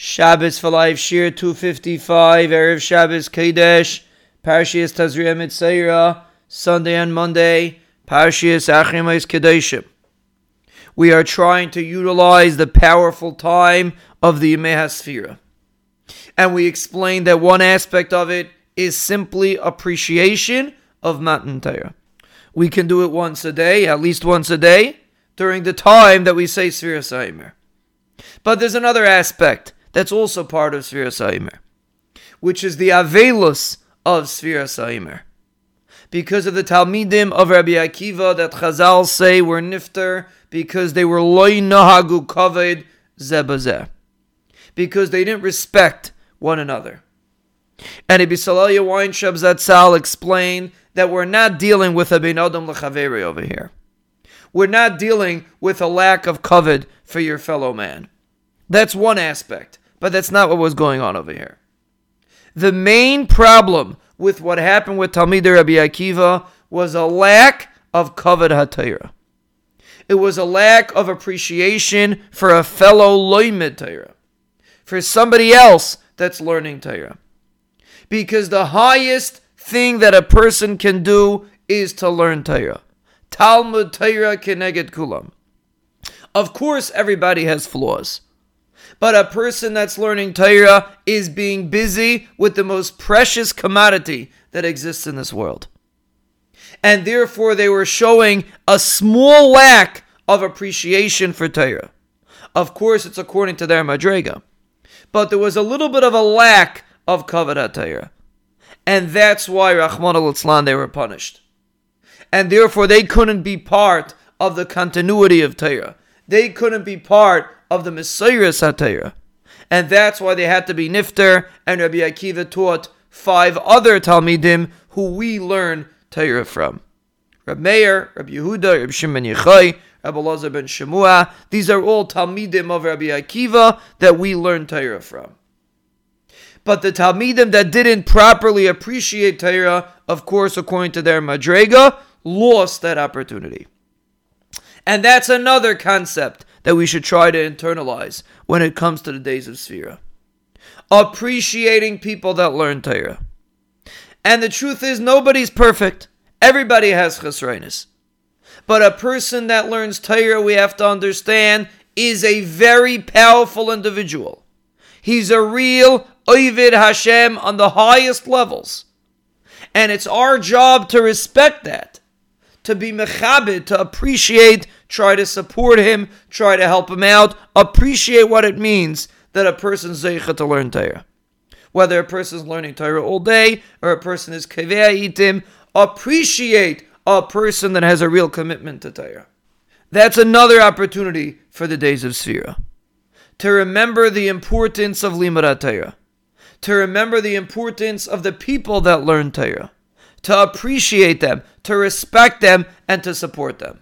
Shabbos for Life Shiur 255, Erev Shabbos Kodesh, Parashias Tazria Mitzayra, Sunday and Monday, Parashias Achimais Kedeshim. We are trying to utilize the powerful time of the Yemei And we explained that one aspect of it is simply appreciation of Matan Torah. We can do it once a day, at least once a day, during the time that we say Sfira Saimer. But there's another aspect that's also part of Sfira Saimer, which is the Avelus of Sfira Saimer. Because of the Talmidim of Rabbi Akiva that Chazal say were nifter because they were loy nahagu kaved zebazeh. Because they didn't respect one another. And Ibn Salalya Weinshab Zatzal explained that we're not dealing with a bin adam lechaveri over here. We're not dealing with a lack of kavod for your fellow man. That's one aspect, but that's not what was going on over here. The main problem with what happened with Talmid Rabbi Akiva was a lack of kavod hatayra. It was a lack of appreciation for a fellow loimid Torah, for somebody else that's learning Torah. Because the highest thing that a person can do is to learn Torah. Talmud Torah keneged kulam. Of course, everybody has flaws. But a person that's learning Torah is being busy with the most precious commodity that exists in this world. And therefore, they were showing a small lack of appreciation for Torah. Of course, it's according to their Madrega. But there was a little bit of a lack of Kavod Torah. And that's why, Rahman al they were punished and therefore they couldn't be part of the continuity of Torah. They couldn't be part of the Messiah Satira. And that's why they had to be Nifter, and Rabbi Akiva taught five other Talmidim who we learn Torah from. Rabbi Meir, Rabbi Yehuda, Rabbi Shimon Yechai, Rabbi Lazar ben Shemua. These are all Talmidim of Rabbi Akiva that we learn Torah from. But the Talmidim that didn't properly appreciate Torah, of course, according to their Madrega, lost that opportunity. And that's another concept that we should try to internalize when it comes to the days of Sphira. Appreciating people that learn Torah. And the truth is, nobody's perfect. Everybody has chesroinus. But a person that learns Torah, we have to understand, is a very powerful individual. He's a real Ovid Hashem on the highest levels. And it's our job to respect that to be mechabit, to appreciate, try to support him, try to help him out, appreciate what it means that a person's zeicha to learn Torah. Whether a person is learning Torah all day or a person is kaveh itim, appreciate a person that has a real commitment to Torah. That's another opportunity for the days of Sphira. To remember the importance of Limud Torah. To remember the importance of the people that learn Torah to appreciate them, to respect them, and to support them.